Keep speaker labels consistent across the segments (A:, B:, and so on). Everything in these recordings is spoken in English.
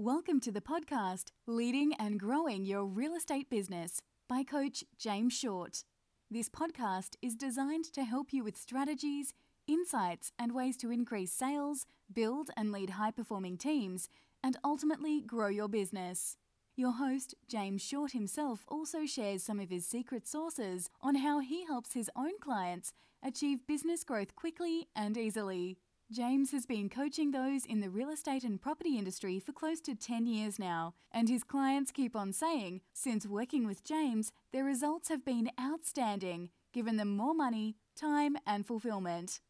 A: Welcome to the podcast Leading and Growing Your Real Estate Business by Coach James Short. This podcast is designed to help you with strategies, insights, and ways to increase sales, build and lead high performing teams, and ultimately grow your business. Your host, James Short himself, also shares some of his secret sources on how he helps his own clients achieve business growth quickly and easily. James has been coaching those in the real estate and property industry for close to 10 years now, and his clients keep on saying, since working with James, their results have been outstanding, given them more money, time, and fulfillment.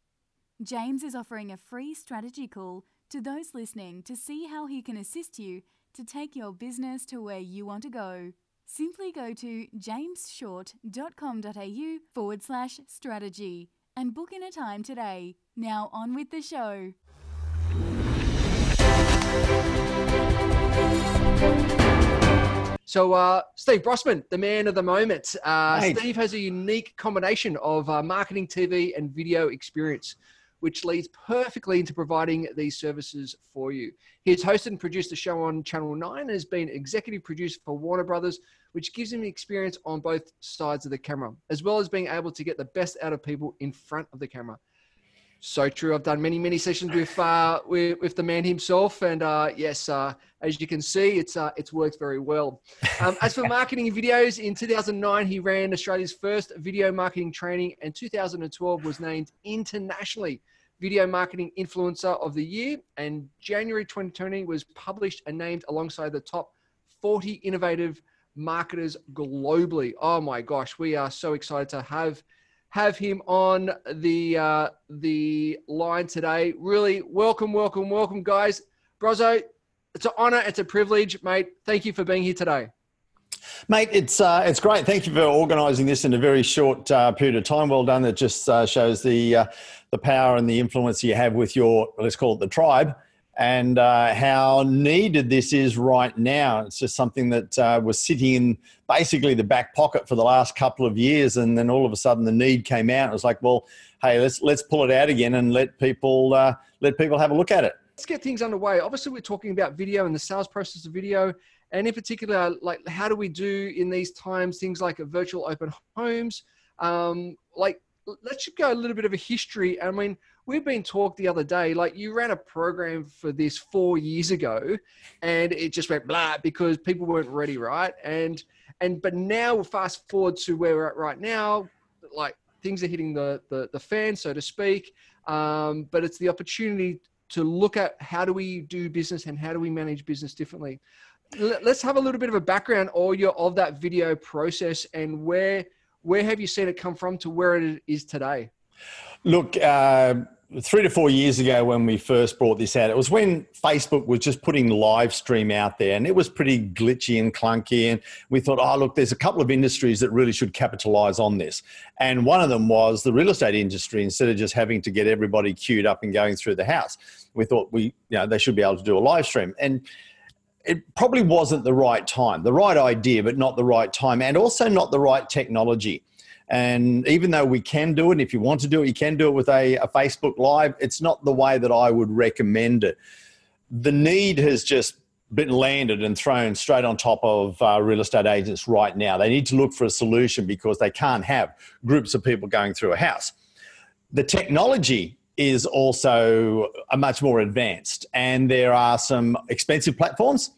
A: James is offering a free strategy call to those listening to see how he can assist you to take your business to where you want to go. Simply go to jamesshort.com.au forward slash strategy and book in a time today. Now, on with the show.
B: So, uh, Steve Brossman, the man of the moment. Uh, Steve has a unique combination of uh, marketing, TV, and video experience, which leads perfectly into providing these services for you. He has hosted and produced the show on Channel 9 and has been executive producer for Warner Brothers, which gives him experience on both sides of the camera, as well as being able to get the best out of people in front of the camera. So true. I've done many, many sessions with uh, with, with the man himself, and uh, yes, uh, as you can see, it's uh, it's worked very well. Um, as for marketing videos, in 2009 he ran Australia's first video marketing training, and 2012 was named internationally Video Marketing Influencer of the Year, and January 2020 was published and named alongside the top 40 innovative marketers globally. Oh my gosh, we are so excited to have have him on the uh, the line today. Really, welcome, welcome, welcome, guys. Brozo, it's an honor, it's a privilege, mate. Thank you for being here today.
C: Mate, it's uh, it's great. Thank you for organising this in a very short uh, period of time. Well done. That just uh, shows the uh, the power and the influence you have with your let's call it the tribe and uh, how needed this is right now. It's just something that uh, was sitting in basically the back pocket for the last couple of years, and then all of a sudden the need came out. It was like, well, hey, let's let's pull it out again and let people uh, let people have a look at it.
B: Let's get things underway. Obviously, we're talking about video and the sales process of video, and in particular, like how do we do in these times things like a virtual open homes, um, like let's go a little bit of a history. I mean, we've been talked the other day, like you ran a program for this four years ago and it just went blah because people weren't ready, right? And and but now we'll fast forward to where we're at right now, like things are hitting the the, the fan, so to speak. Um, but it's the opportunity to look at how do we do business and how do we manage business differently. Let's have a little bit of a background audio of that video process and where where have you seen it come from to where it is today?
C: Look, uh, three to four years ago when we first brought this out, it was when Facebook was just putting live stream out there and it was pretty glitchy and clunky. And we thought, oh, look, there's a couple of industries that really should capitalize on this. And one of them was the real estate industry. Instead of just having to get everybody queued up and going through the house, we thought we, you know, they should be able to do a live stream. And it probably wasn't the right time, the right idea, but not the right time, and also not the right technology. And even though we can do it, if you want to do it, you can do it with a, a Facebook Live, it's not the way that I would recommend it. The need has just been landed and thrown straight on top of uh, real estate agents right now. They need to look for a solution because they can't have groups of people going through a house. The technology is also a much more advanced. And there are some expensive platforms.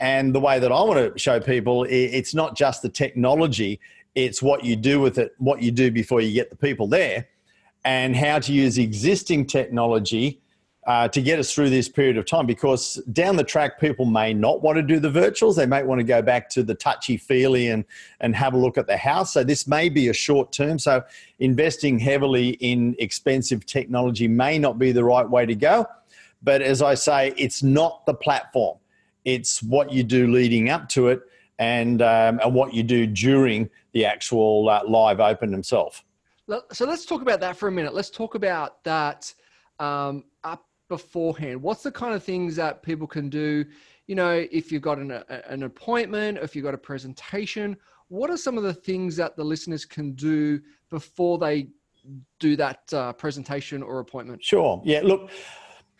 C: And the way that I want to show people, it's not just the technology, it's what you do with it, what you do before you get the people there, and how to use existing technology uh, to get us through this period of time because down the track people may not want to do the virtuals. They might want to go back to the touchy feely and and have a look at the house. So this may be a short term. So investing heavily in expensive technology may not be the right way to go. But as i say it's not the platform. It's what you do leading up to it and um, and what you do during the actual uh, live open himself.
B: so let's talk about that for a minute let's talk about that um, up beforehand? What's the kind of things that people can do? You know, if you've got an, an appointment, if you've got a presentation, what are some of the things that the listeners can do before they do that uh, presentation or appointment?
C: Sure. Yeah. Look,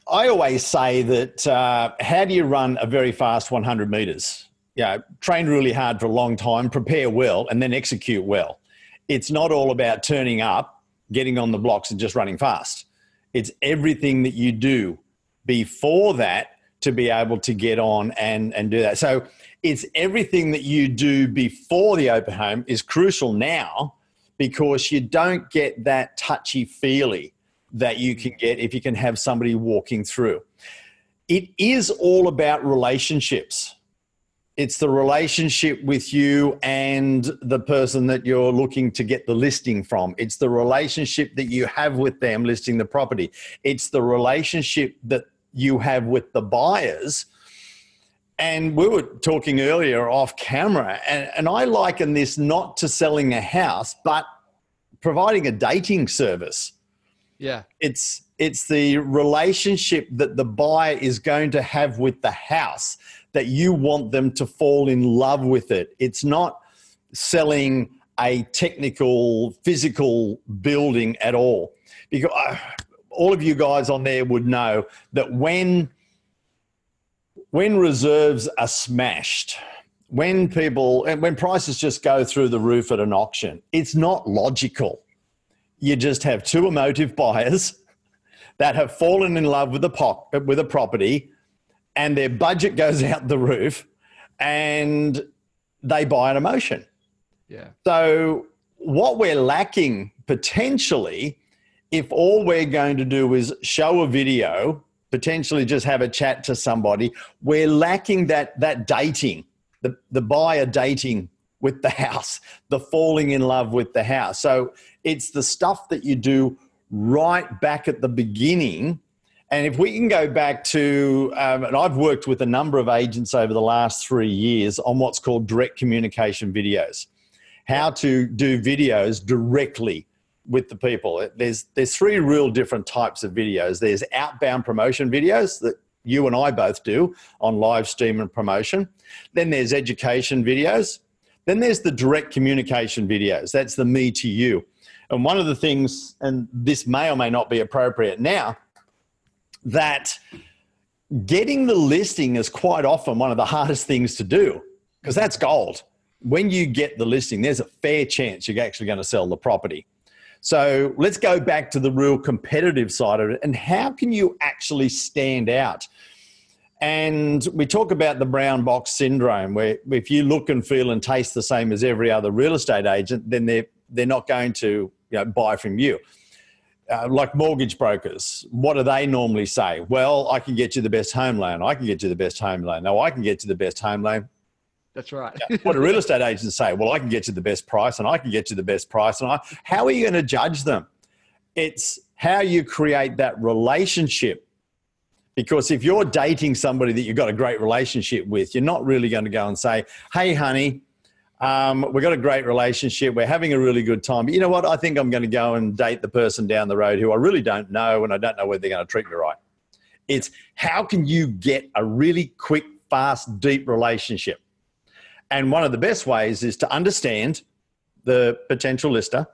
C: I always say that uh, how do you run a very fast 100 meters? Yeah, train really hard for a long time, prepare well, and then execute well. It's not all about turning up, getting on the blocks, and just running fast. It's everything that you do before that to be able to get on and, and do that. So it's everything that you do before the open home is crucial now because you don't get that touchy feely that you can get if you can have somebody walking through. It is all about relationships. It's the relationship with you and the person that you're looking to get the listing from. It's the relationship that you have with them listing the property. It's the relationship that you have with the buyers. And we were talking earlier off camera, and, and I liken this not to selling a house, but providing a dating service.
B: Yeah.
C: It's it's the relationship that the buyer is going to have with the house that you want them to fall in love with it. It's not selling a technical physical building at all. Because uh, all of you guys on there would know that when when reserves are smashed, when people and when prices just go through the roof at an auction, it's not logical. You just have two emotive buyers that have fallen in love with a po- with a property, and their budget goes out the roof, and they buy an emotion.
B: Yeah.
C: So what we're lacking potentially, if all we're going to do is show a video, potentially just have a chat to somebody, we're lacking that that dating the, the buyer dating with the house, the falling in love with the house. So it's the stuff that you do right back at the beginning. And if we can go back to, um, and I've worked with a number of agents over the last three years on what's called direct communication videos, how to do videos directly with the people. There's there's three real different types of videos. There's outbound promotion videos that you and I both do on live stream and promotion. Then there's education videos. Then there's the direct communication videos. That's the me to you. And one of the things, and this may or may not be appropriate now, that getting the listing is quite often one of the hardest things to do because that's gold. When you get the listing, there's a fair chance you're actually going to sell the property. So let's go back to the real competitive side of it. And how can you actually stand out? And we talk about the brown box syndrome, where if you look and feel and taste the same as every other real estate agent, then they're, they're not going to you know, buy from you. Uh, like mortgage brokers, what do they normally say? Well, I can get you the best home loan. I can get you the best home loan. No, I can get you the best home loan.
B: That's right.
C: what do real estate agents say? Well, I can get you the best price and I can get you the best price. And I, how are you going to judge them? It's how you create that relationship. Because if you're dating somebody that you've got a great relationship with, you're not really going to go and say, hey, honey, um, we've got a great relationship. We're having a really good time. But you know what? I think I'm going to go and date the person down the road who I really don't know and I don't know whether they're going to treat me right. It's how can you get a really quick, fast, deep relationship? And one of the best ways is to understand the potential lister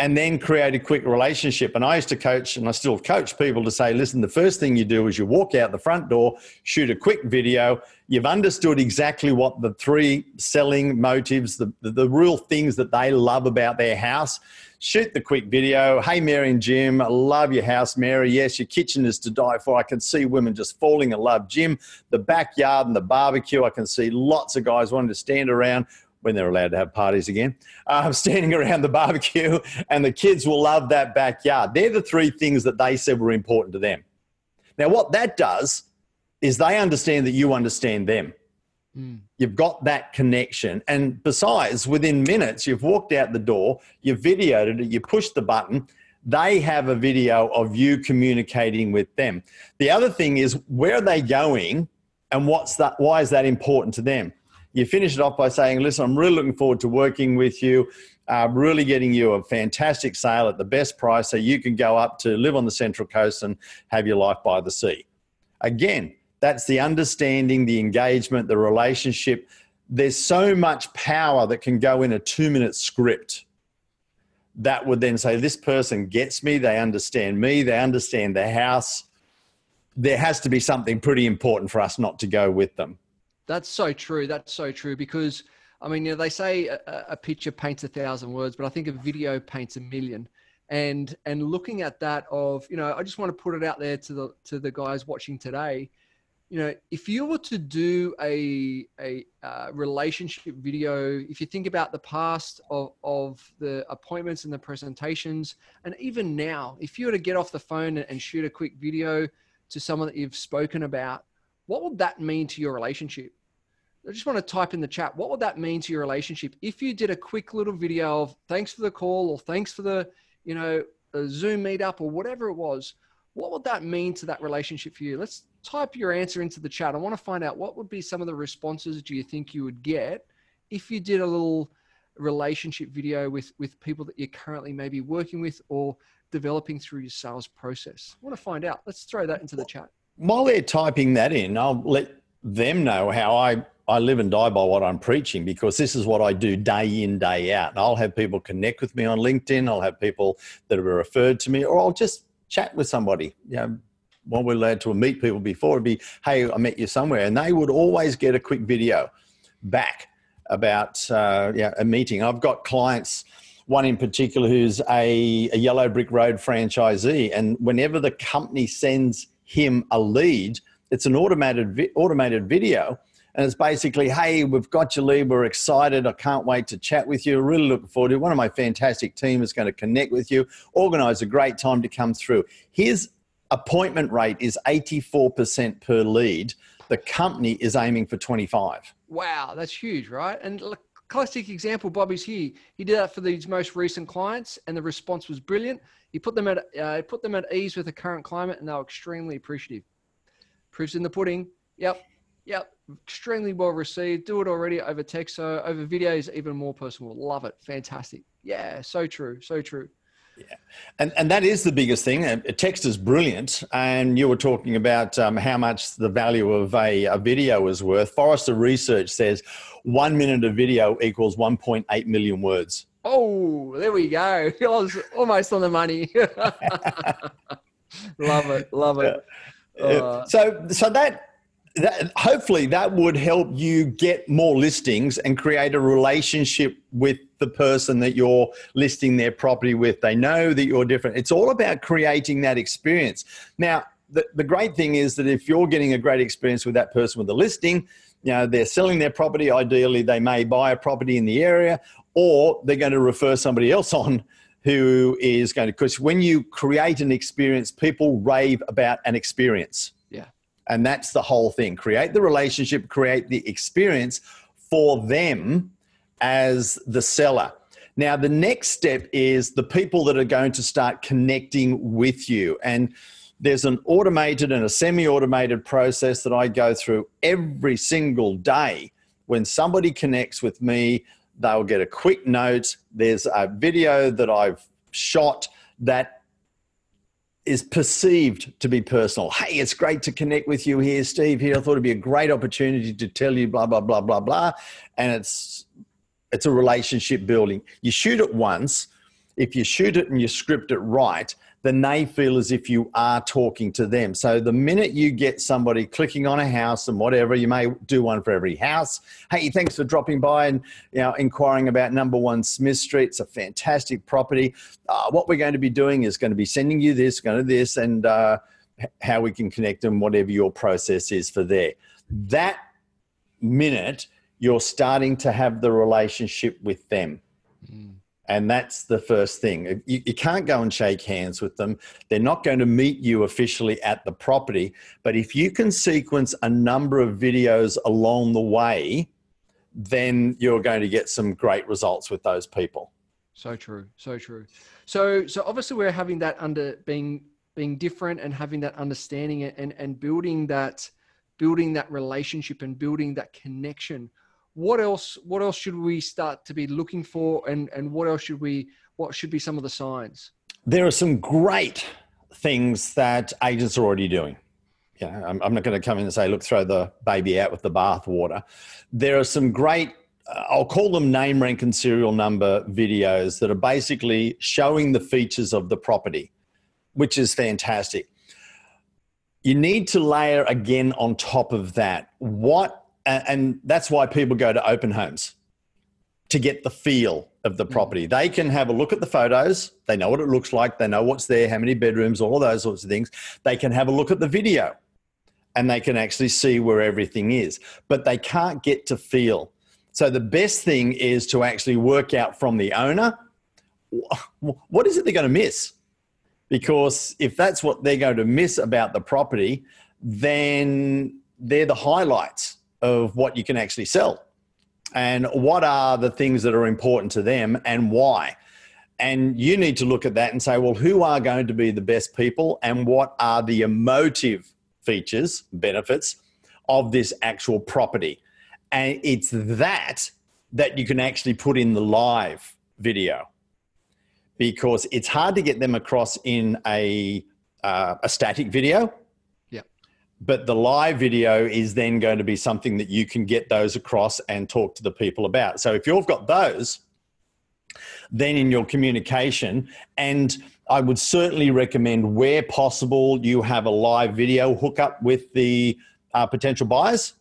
C: and then create a quick relationship. And I used to coach, and I still coach people to say, listen, the first thing you do is you walk out the front door, shoot a quick video. You've understood exactly what the three selling motives, the, the, the real things that they love about their house shoot the quick video. Hey, Mary and Jim, I love your house, Mary. Yes, your kitchen is to die for. I can see women just falling in love. Jim, the backyard and the barbecue, I can see lots of guys wanting to stand around when they're allowed to have parties again, um, standing around the barbecue, and the kids will love that backyard. They're the three things that they said were important to them. Now, what that does is they understand that you understand them. Mm. You've got that connection. And besides, within minutes, you've walked out the door, you've videoed it, you push the button, they have a video of you communicating with them. The other thing is where are they going and what's that why is that important to them? You finish it off by saying, listen, I'm really looking forward to working with you. Uh, really getting you a fantastic sale at the best price so you can go up to live on the Central Coast and have your life by the sea. Again, that's the understanding, the engagement, the relationship. There's so much power that can go in a two minute script that would then say, This person gets me, they understand me, they understand the house. there has to be something pretty important for us not to go with them.
B: That's so true. That's so true because I mean, you know, they say a, a picture paints a thousand words, but I think a video paints a million. And and looking at that of, you know, I just want to put it out there to the to the guys watching today. You know, if you were to do a a uh, relationship video, if you think about the past of of the appointments and the presentations, and even now, if you were to get off the phone and shoot a quick video to someone that you've spoken about, what would that mean to your relationship? I just want to type in the chat. What would that mean to your relationship if you did a quick little video of thanks for the call or thanks for the, you know, Zoom meetup or whatever it was? What would that mean to that relationship for you? Let's type your answer into the chat. I want to find out what would be some of the responses do you think you would get if you did a little relationship video with with people that you're currently maybe working with or developing through your sales process. I want to find out. Let's throw that into the chat.
C: While they're typing that in, I'll let them know how I I live and die by what I'm preaching because this is what I do day in, day out. And I'll have people connect with me on LinkedIn. I'll have people that are referred to me, or I'll just chat with somebody. You know, when we're allowed to meet people before, it'd be, hey, I met you somewhere. And they would always get a quick video back about uh, yeah, a meeting. I've got clients, one in particular who's a, a Yellow Brick Road franchisee. And whenever the company sends him a lead, it's an automated, automated video and it's basically, hey, we've got your lead. We're excited. I can't wait to chat with you. Really looking forward to it. One of my fantastic team is going to connect with you, organize a great time to come through. His appointment rate is 84% per lead. The company is aiming for 25.
B: Wow, that's huge, right? And look, classic example, Bobby's here. He did that for these most recent clients, and the response was brilliant. He put them at uh, put them at ease with the current climate, and they were extremely appreciative. Proofs in the pudding. Yep, Yep, extremely well received. Do it already over text, so over video is even more personal. Love it, fantastic. Yeah, so true, so true.
C: Yeah, and and that is the biggest thing. Text is brilliant, and you were talking about um, how much the value of a, a video is worth. Forrester Research says one minute of video equals 1.8 million words.
B: Oh, there we go. I was almost on the money. love it, love it.
C: Uh, so so that that, hopefully that would help you get more listings and create a relationship with the person that you're listing their property with. They know that you're different. It's all about creating that experience. Now, the, the great thing is that if you're getting a great experience with that person with the listing, you know, they're selling their property. Ideally, they may buy a property in the area or they're going to refer somebody else on who is going to, because when you create an experience, people rave about an experience. And that's the whole thing. Create the relationship, create the experience for them as the seller. Now, the next step is the people that are going to start connecting with you. And there's an automated and a semi automated process that I go through every single day. When somebody connects with me, they'll get a quick note. There's a video that I've shot that is perceived to be personal. Hey, it's great to connect with you here, Steve. Here, I thought it'd be a great opportunity to tell you blah blah blah blah blah, and it's it's a relationship building. You shoot it once. If you shoot it and you script it right, then they feel as if you are talking to them. So the minute you get somebody clicking on a house and whatever, you may do one for every house. Hey, thanks for dropping by and you know inquiring about number one Smith Street. It's a fantastic property. Uh, what we're going to be doing is going to be sending you this, going to this, and uh, how we can connect them, whatever your process is for there. That minute, you're starting to have the relationship with them. Mm. And that's the first thing. You, you, can't go and shake hands with them. They're not going to meet you officially at the property. But if you can sequence a number of videos along the way, then you're going to get some great results with those people.
B: So true. So true. So so obviously we're having that under being being different and having that understanding and and building that building that relationship and building that connection what else what else should we start to be looking for? And and what else should we what should be some of the signs?
C: There are some great things that agents are already doing. Yeah I'm, I'm not going to come in and say look throw the baby out with the bathwater. There are some great uh, I'll call them name, rank, and serial number videos that are basically showing the features of the property, which is fantastic. You need to layer again on top of that what and that's why people go to open homes to get the feel of the mm. property. They can have a look at the photos. They know what it looks like. They know what's there, how many bedrooms, all of those sorts of things. They can have a look at the video and they can actually see where everything is, but they can't get to feel. So the best thing is to actually work out from the owner what is it they're going to miss? Because if that's what they're going to miss about the property, then they're the highlights of what you can actually sell and what are the things that are important to them and why. And you need to look at that and say, well, who are going to be the best people and what are the emotive features, benefits of this actual property? And it's that that you can actually put in the live video because it's hard to get them across in a, uh, a static video but the live video is then going to be something that you can get those across and talk to the people about. So if you've got those, then in your communication, and I would certainly recommend where possible you have a live video hookup with the uh, potential buyers.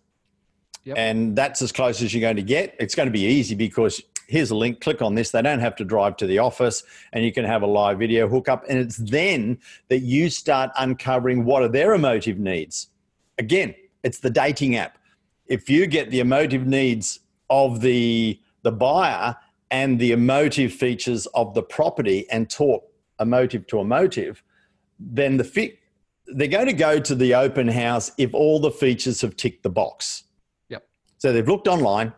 C: Yep. And that's as close as you're going to get. It's going to be easy because here's a link, click on this. They don't have to drive to the office and you can have a live video hookup. And it's then that you start uncovering what are their emotive needs. Again, it's the dating app. If you get the emotive needs of the, the buyer and the emotive features of the property and talk emotive to emotive, then the fit, they're going to go to the open house if all the features have ticked the box.
B: Yep.
C: So they've looked online,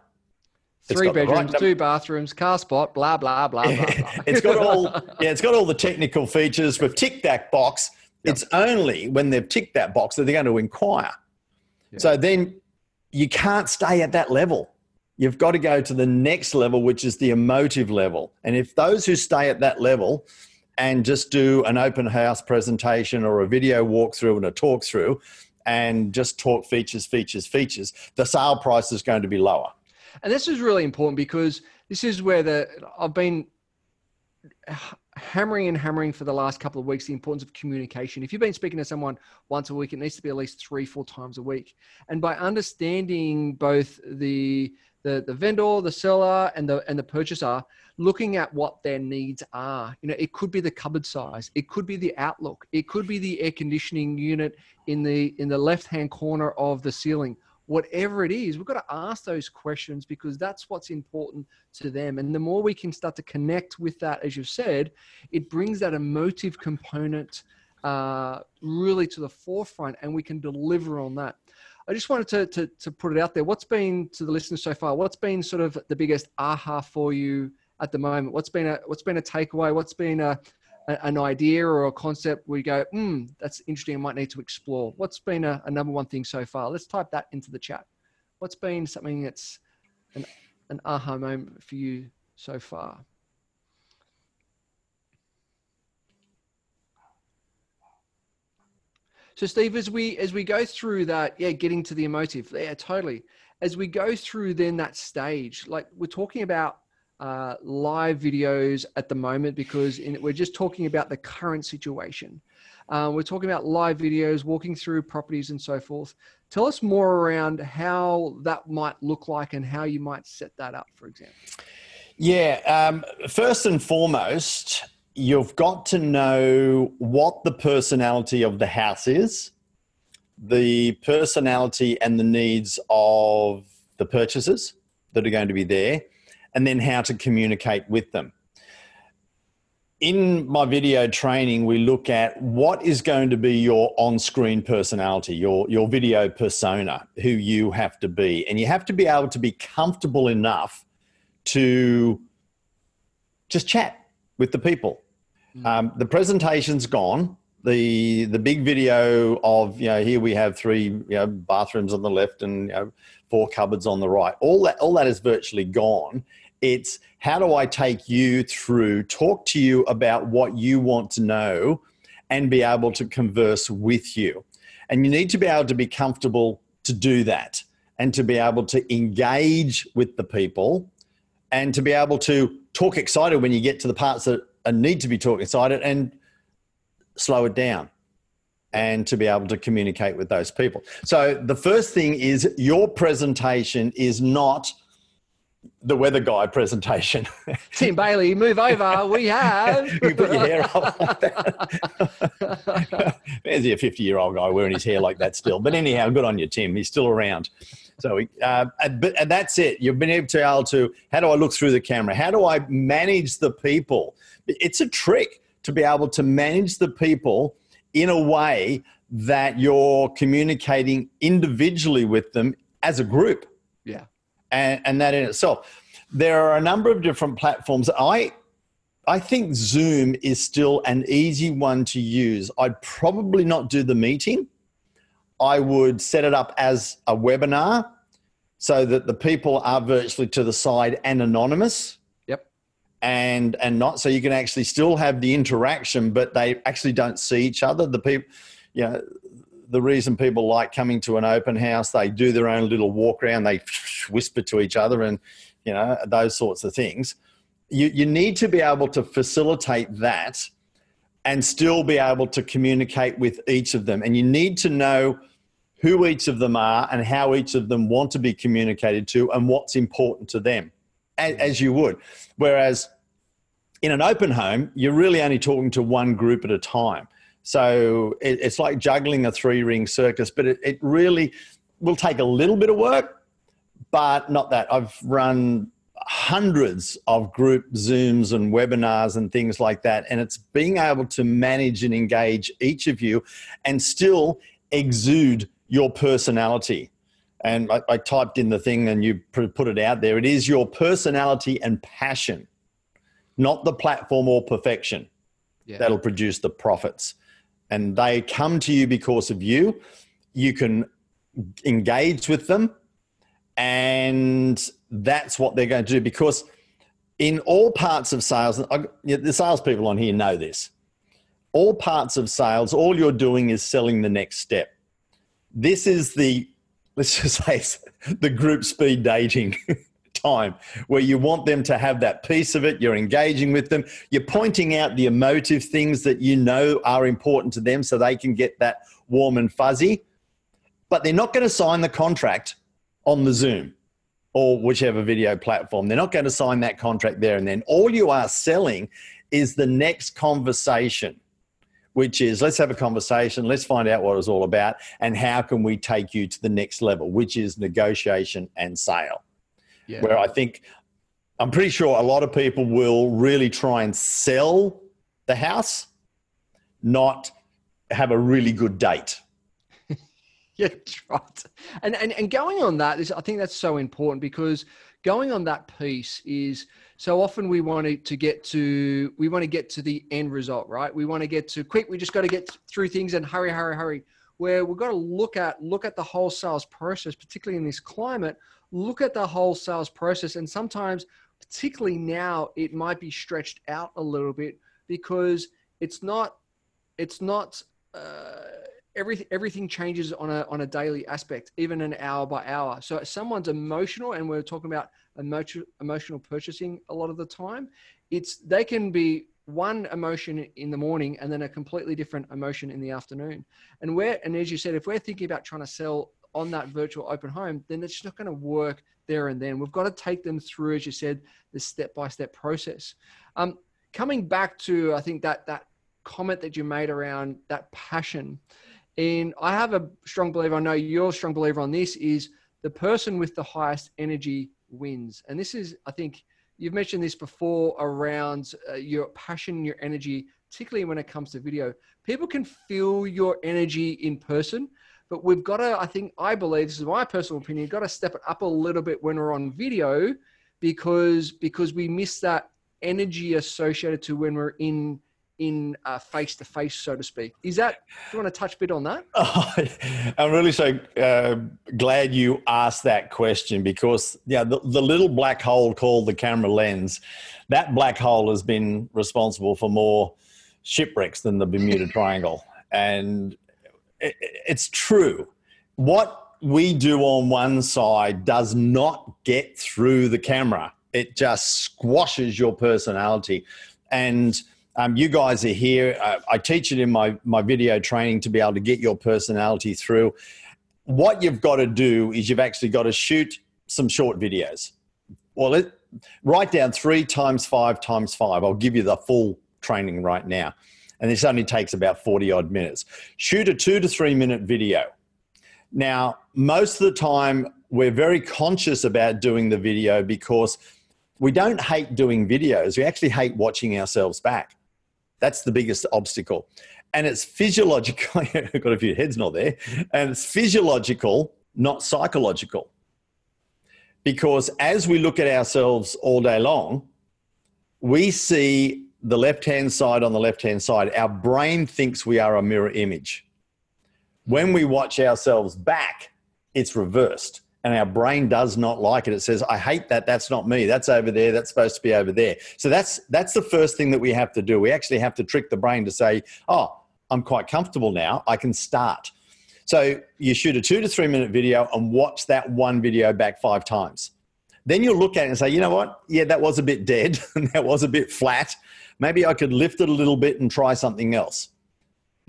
B: Three bedrooms, right two bathrooms, car spot, blah blah blah blah. blah.
C: it's got all yeah, it's got all the technical features. We've ticked that box. Yep. It's only when they've ticked that box that they're going to inquire. Yep. So then you can't stay at that level. You've got to go to the next level, which is the emotive level. And if those who stay at that level and just do an open house presentation or a video walkthrough and a talk through and just talk features, features, features, the sale price is going to be lower.
B: And this is really important because this is where the I've been hammering and hammering for the last couple of weeks the importance of communication. If you've been speaking to someone once a week, it needs to be at least three, four times a week. And by understanding both the the, the vendor, the seller, and the and the purchaser, looking at what their needs are. You know, it could be the cupboard size, it could be the outlook, it could be the air conditioning unit in the in the left hand corner of the ceiling whatever it is, we've got to ask those questions because that's what's important to them. And the more we can start to connect with that, as you've said, it brings that emotive component uh, really to the forefront and we can deliver on that. I just wanted to, to, to put it out there. What's been to the listeners so far? What's been sort of the biggest aha for you at the moment? What's been a what's been a takeaway? What's been a an idea or a concept where you go, hmm, that's interesting, I might need to explore? What's been a, a, number one thing so far? Let's type that into the chat. What's been something that's an, an aha moment for you so far? So Steve, as we as we go through that, yeah, getting to the emotive, yeah, totally. As we go through then that stage, like we're talking about uh, live videos at the moment because in, we're just talking about the current situation. Uh, we're talking about live videos, walking through properties and so forth. Tell us more around how that might look like and how you might set that up, for example.
C: Yeah, um, first and foremost, you've got to know what the personality of the house is, the personality and the needs of the purchasers that are going to be there and then how to communicate with them. In my video training, we look at what is going to be your on screen personality, your, your video persona, who you have to be. And you have to be able to be comfortable enough to just chat with the people. Mm. Um, the presentation's gone. The the big video of you know here we have three you know bathrooms on the left and you know, four cupboards on the right. All that all that is virtually gone, it's how do I take you through, talk to you about what you want to know, and be able to converse with you. And you need to be able to be comfortable to do that and to be able to engage with the people and to be able to talk excited when you get to the parts that need to be talk excited and slow it down. and to be able to communicate with those people. So the first thing is your presentation is not the weather guy presentation.
B: Tim Bailey, move over. We have.
C: you put your hair up like that. There's a 50 year old guy wearing his hair like that still. But anyhow, good on you, Tim. He's still around. So, uh, but and that's it. You've been able to, able to, how do I look through the camera? How do I manage the people? It's a trick to be able to manage the people in a way that you're communicating individually with them as a group.
B: Yeah.
C: And, and that in itself. There are a number of different platforms. I I think Zoom is still an easy one to use. I'd probably not do the meeting. I would set it up as a webinar so that the people are virtually to the side and anonymous and and not so you can actually still have the interaction but they actually don't see each other. The people you know the reason people like coming to an open house they do their own little walk around they whisper to each other and you know those sorts of things. You you need to be able to facilitate that and still be able to communicate with each of them. And you need to know who each of them are and how each of them want to be communicated to and what's important to them as you would. Whereas in an open home, you're really only talking to one group at a time. So it's like juggling a three ring circus, but it, it really will take a little bit of work, but not that. I've run hundreds of group Zooms and webinars and things like that. And it's being able to manage and engage each of you and still exude your personality and I, I, typed in the thing and you put it out there. It is your personality and passion, not the platform or perfection, yeah. that'll produce the profits. And they come to you because of you. You can engage with them, and that's what they're going to do. Because in all parts of sales, I, the salespeople on here know this. All parts of sales, all you're doing is selling the next step. This is the let's just say the group speed dating time where you want them to have that piece of it you're engaging with them you're pointing out the emotive things that you know are important to them so they can get that warm and fuzzy but they're not going to sign the contract on the zoom or whichever video platform. They're not going to sign that contract there and then. All you are selling is the next conversation which is let's have a conversation, let's find out what it's all about, and how can we take you to the next level, which is negotiation and sale. Yeah. Where I think I'm pretty sure a lot of people will really try and sell the house, not have a really good date.
B: yeah, right. And, and and going on that is, I think that's so important because going on that piece is so often we want to get to we want to get to the end result right? We want to get to quick we just got to get through things and hurry hurry hurry. Where we've got to look at look at the whole sales process particularly in this climate look at the whole sales process. And sometimes particularly now it might be stretched out a little bit because it's not it's not uh, everything everything changes on a on a daily aspect, even an hour by hour. So someone's emotional, and we're talking about emotional emotional purchasing a lot of the time. It's they can be one emotion in the morning and then a completely different emotion in the afternoon. And where and as you said, if we're thinking about trying to sell on that virtual open home, then it's not going to work there and then. We've got to take them through, as you said, the step by step process. Um, coming back to I think that that comment that you made around that passion and I have a strong believer, I know you're a strong believer on this, is the person with the highest energy wins. And this is, I think, you've mentioned this before around uh, your passion, your energy, particularly when it comes to video. People can feel your energy in person, but we've got to, I think, I believe, this is my personal opinion, got to step it up a little bit when we're on video because because we miss that energy associated to when we're in in face to face, so to speak. Is that? Do you want to touch a bit on that? Oh,
C: I'm really so uh, glad you asked that question because yeah, the, the little black hole called the camera lens, that black hole has been responsible for more shipwrecks than the Bermuda Triangle, and it, it's true. What we do on one side does not get through the camera. It just squashes your personality and Um, you guys are here. Uh, I teach it in my, my video training to be able to get your personality through. What you've got to do is you've actually got to shoot some short videos. Well, it, write down three times five times five. I'll give you the full training right now. And this only takes about 40 odd minutes. Shoot a two to three minute video. Now, most of the time, we're very conscious about doing the video because we don't hate doing videos. We actually hate watching ourselves back. That's the biggest obstacle. And it's physiological. I've got a few heads not there. And it's physiological, not psychological. Because as we look at ourselves all day long, we see the left hand side on the left hand side. Our brain thinks we are a mirror image. When we watch ourselves back, it's reversed and our brain does not like it. It says i hate that. That's not me. That's over there. That's supposed to be over there. So that's that's the first thing that we have to do. We actually have to trick the brain to say oh i'm quite comfortable now. I can start. So you shoot a two to three minute video and watch that one video back five times. Then you'll look at it and say you know what? Yeah that was a bit dead. That was a bit flat. Maybe i could lift it a little bit and try something else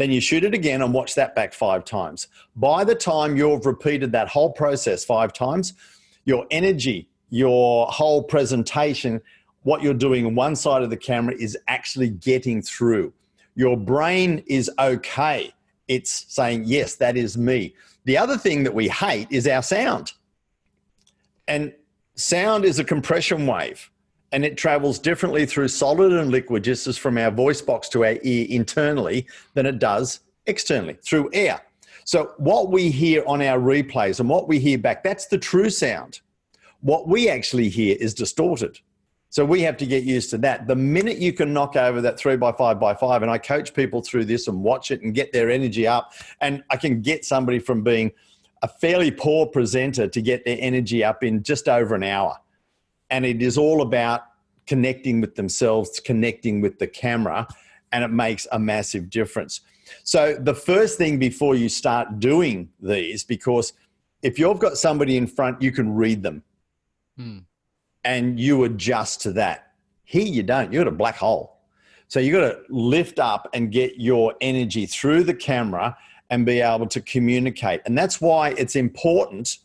C: then you shoot it again and watch that back five times. By the time you've repeated that whole process five times, your energy, your whole presentation, what you're doing on one side of the camera is actually getting through. Your brain is okay. It's saying, yes, that is me. The other thing that we hate is our sound. And sound is a compression wave and it travels differently through solid and liquid, just as from our voice box to our ear internally, than it does externally through air. So, what we hear on our replays and what we hear back, that's the true sound. What we actually hear is distorted. So, we have to get used to that. The minute you can knock over that three by five by five, and I coach people through this and watch it and get their energy up, and I can get somebody from being a fairly poor presenter to get their energy up in just over an hour and it is all about connecting with themselves, connecting with the camera, and it makes a massive difference. So, the first thing before you start doing these, because if you've got somebody in front, you can read them hmm. and you adjust to that. Here, you don't, you've got a black hole. So, you've got to lift up and get your energy through the camera and be able to communicate. And that's why it's important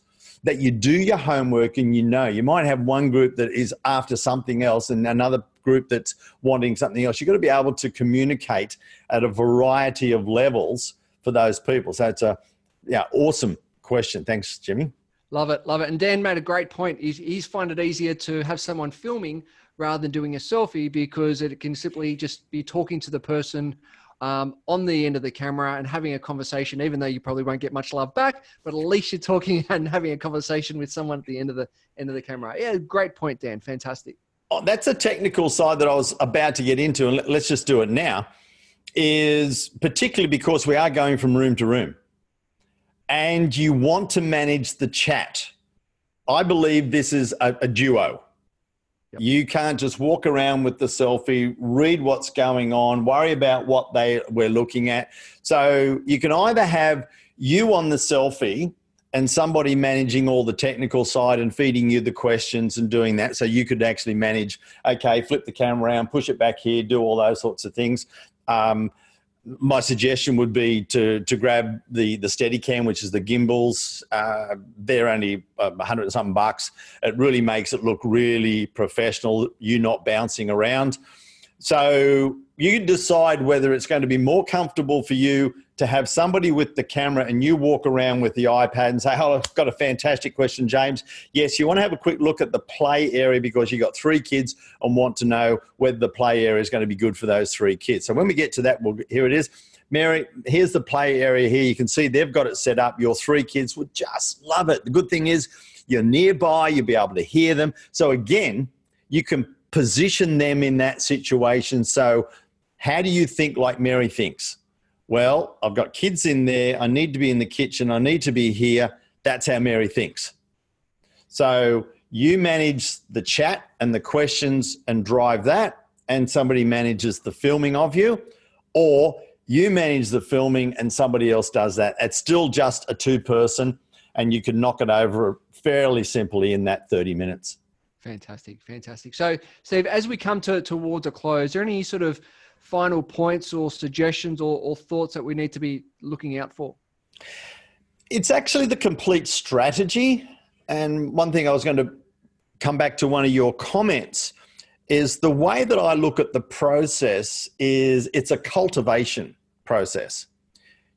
C: that you do your homework and you know you might have one group that is after something else and another group that's wanting something else. You've got to be able to communicate at a variety of levels for those people. So it's a yeah, awesome question. Thanks, Jimmy.
B: Love it, love it. And Dan made a great point. He's, he's find it easier to have someone filming rather than doing a selfie because it can simply just be talking to the person um, on the end of the camera and having a conversation, even though you probably won't get much love back, but at least you're talking and having a conversation with someone at the end of the end of the camera. Yeah, great point, Dan. Fantastic.
C: Oh, that's a technical side that I was about to get into, and let's just do it now. Is particularly because we are going from room to room, and you want to manage the chat. I believe this is a, a duo You can't just walk around with the selfie, read what's going on, worry about what they we're looking at. So you can either have you on the selfie and somebody managing all the technical side and feeding you the questions and doing that. So you could actually manage, okay, flip the camera around, push it back here, do all those sorts of things. Um, my suggestion would be to to grab the the Steadicam, which is the gimbals. Uh, they're only a hundred and something bucks. It really makes it look really professional. You not bouncing around. So you decide whether it's going to be more comfortable for you to have somebody with the camera and you walk around with the iPad and say, Oh, I've got a fantastic question, James. Yes, you want to have a quick look at the play area because you've got three kids and want to know whether the play area is going to be good for those three kids. So when we get to that, we'll, here it is. Mary, here's the play area here. You can see they've got it set up. Your three kids would just love it. The good thing is you're nearby, you'll be able to hear them. So again, you can position them in that situation. So, how do you think like Mary thinks? Well, I've got kids in there. I need to be in the kitchen. I need to be here. That's how Mary thinks. So, you manage the chat and the questions and drive that, and somebody manages the filming of you, or you manage the filming and somebody else does that. It's still just a two person, and you can knock it over fairly simply in that 30 minutes.
B: Fantastic, fantastic. So, Steve, as we come to towards a close, are any sort of final points or suggestions or, or thoughts that we need to be looking out for?
C: It's actually the complete strategy. And one thing I was going to come back to one of your comments is the way that I look at the process is it's a cultivation process.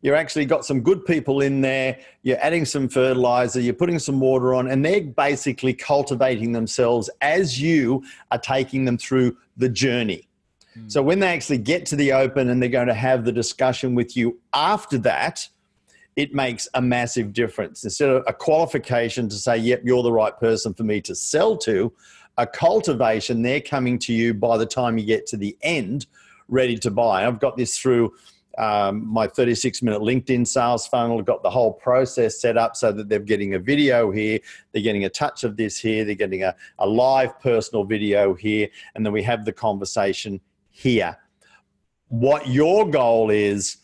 C: You're actually got some good people in there, you're adding some fertilizer, you're putting some water on, and they're basically cultivating themselves as you are taking them through the journey. Mm. So when they actually get to the open and they're going to have the discussion with you after that, it makes a massive difference. Instead of a qualification to say, yep, you're the right person for me to sell to, a cultivation, they're coming to you by the time you get to the end, ready to buy. I've got this through um, my 36 minute LinkedIn sales funnel, got the whole process set up so that they're getting a video here, they're getting a touch of this here, they're getting a, a live personal video here, and then we have the conversation here. What your goal is,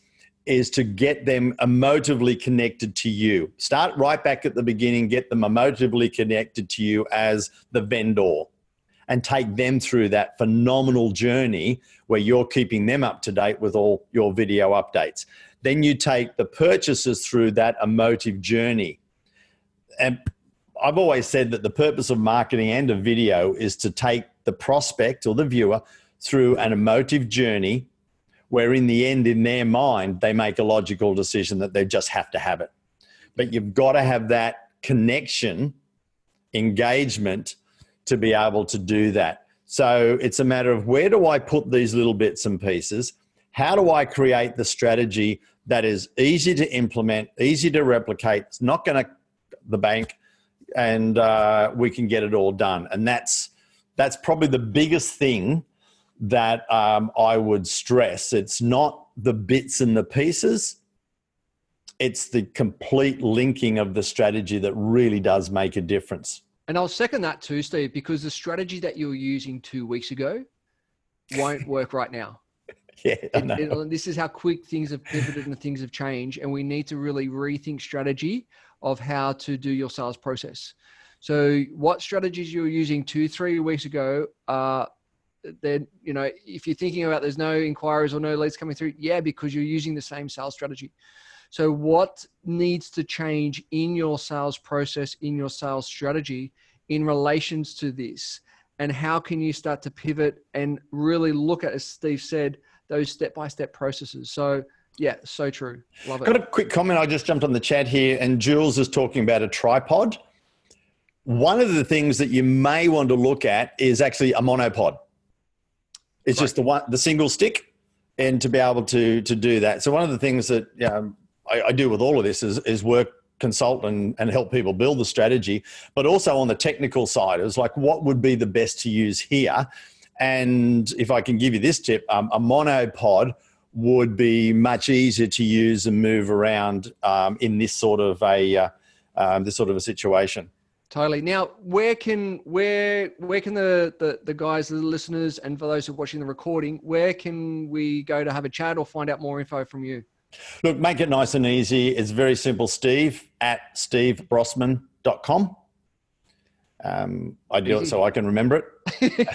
C: is to get them emotively connected to you. Start right back at the beginning, get them emotively connected to you as the vendor and take them through that phenomenal journey where you're keeping them up to date with all your video updates. Then you take the purchasers through that emotive journey. And I've always said that the purpose of marketing and of video is to take the prospect or the viewer through an emotive journey where in the end in their mind they make a logical decision that they just have to have it but you've got to have that connection engagement to be able to do that so it's a matter of where do i put these little bits and pieces how do i create the strategy that is easy to implement easy to replicate it's not going to the bank and uh, we can get it all done and that's that's probably the biggest thing that um, I would stress. It's not the bits and the pieces, it's the complete linking of the strategy that really does make a difference.
B: And I'll second that too, Steve, because the strategy that you were using two weeks ago won't work right now.
C: Yeah,
B: it, it, this is how quick things have pivoted and things have changed, and we need to really rethink strategy of how to do your sales process. So, what strategies you were using two, three weeks ago are then you know if you're thinking about there's no inquiries or no leads coming through yeah because you're using the same sales strategy so what needs to change in your sales process in your sales strategy in relations to this? And how can you start to pivot and really look at as steve said those step-by-step processes? So yeah so true. Love it.
C: Got a quick comment. I just jumped on the chat here and jules is talking about a tripod. One of the things that you may want to look at is actually a monopod. It's right. just the one, the single stick, and to be able to to do that. So one of the things that um, I, I, do with all of this is is work consult and, and help people build the strategy, but also on the technical side, it's like what would be the best to use here. And if I can give you this tip, um, a monopod would be much easier to use and move around um, in this sort of a uh, um, this sort of a situation.
B: Totally. Now, where can where where can the, the the guys, the listeners, and for those who are watching the recording, where can we go to have a chat or find out more info from you?
C: Look, make it nice and easy. It's very simple. Steve at stevebrosman.com. Um, I do it so I can remember it.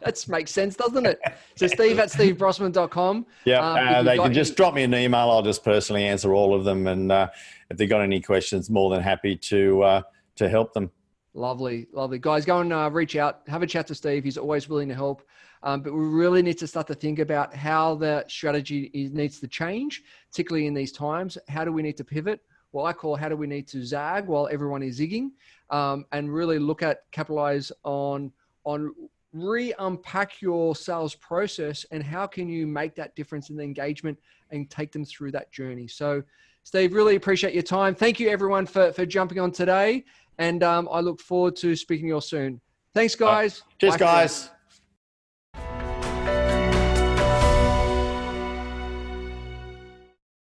B: that makes sense, doesn't it? So Steve at stevebrosman.com.
C: Yeah, um, uh, they can just drop me an email. I'll just personally answer all of them. And uh, if they've got any questions, more than happy to uh, to help them.
B: Lovely, lovely. Guys, go and uh, reach out, have a chat to Steve. He's always willing to help. Um, but we really need to start to think about how the strategy is, needs to change, particularly in these times. How do we need to pivot? What I call how do we need to zag while everyone is zigging, um, and really look at capitalize on on re-unpack your sales process and how can you make that difference in the engagement and take them through that journey. So, Steve, really appreciate your time. Thank you everyone for for jumping on today and um, I look forward to speaking to you all soon. Thanks, guys.
C: Cheers, Bye guys.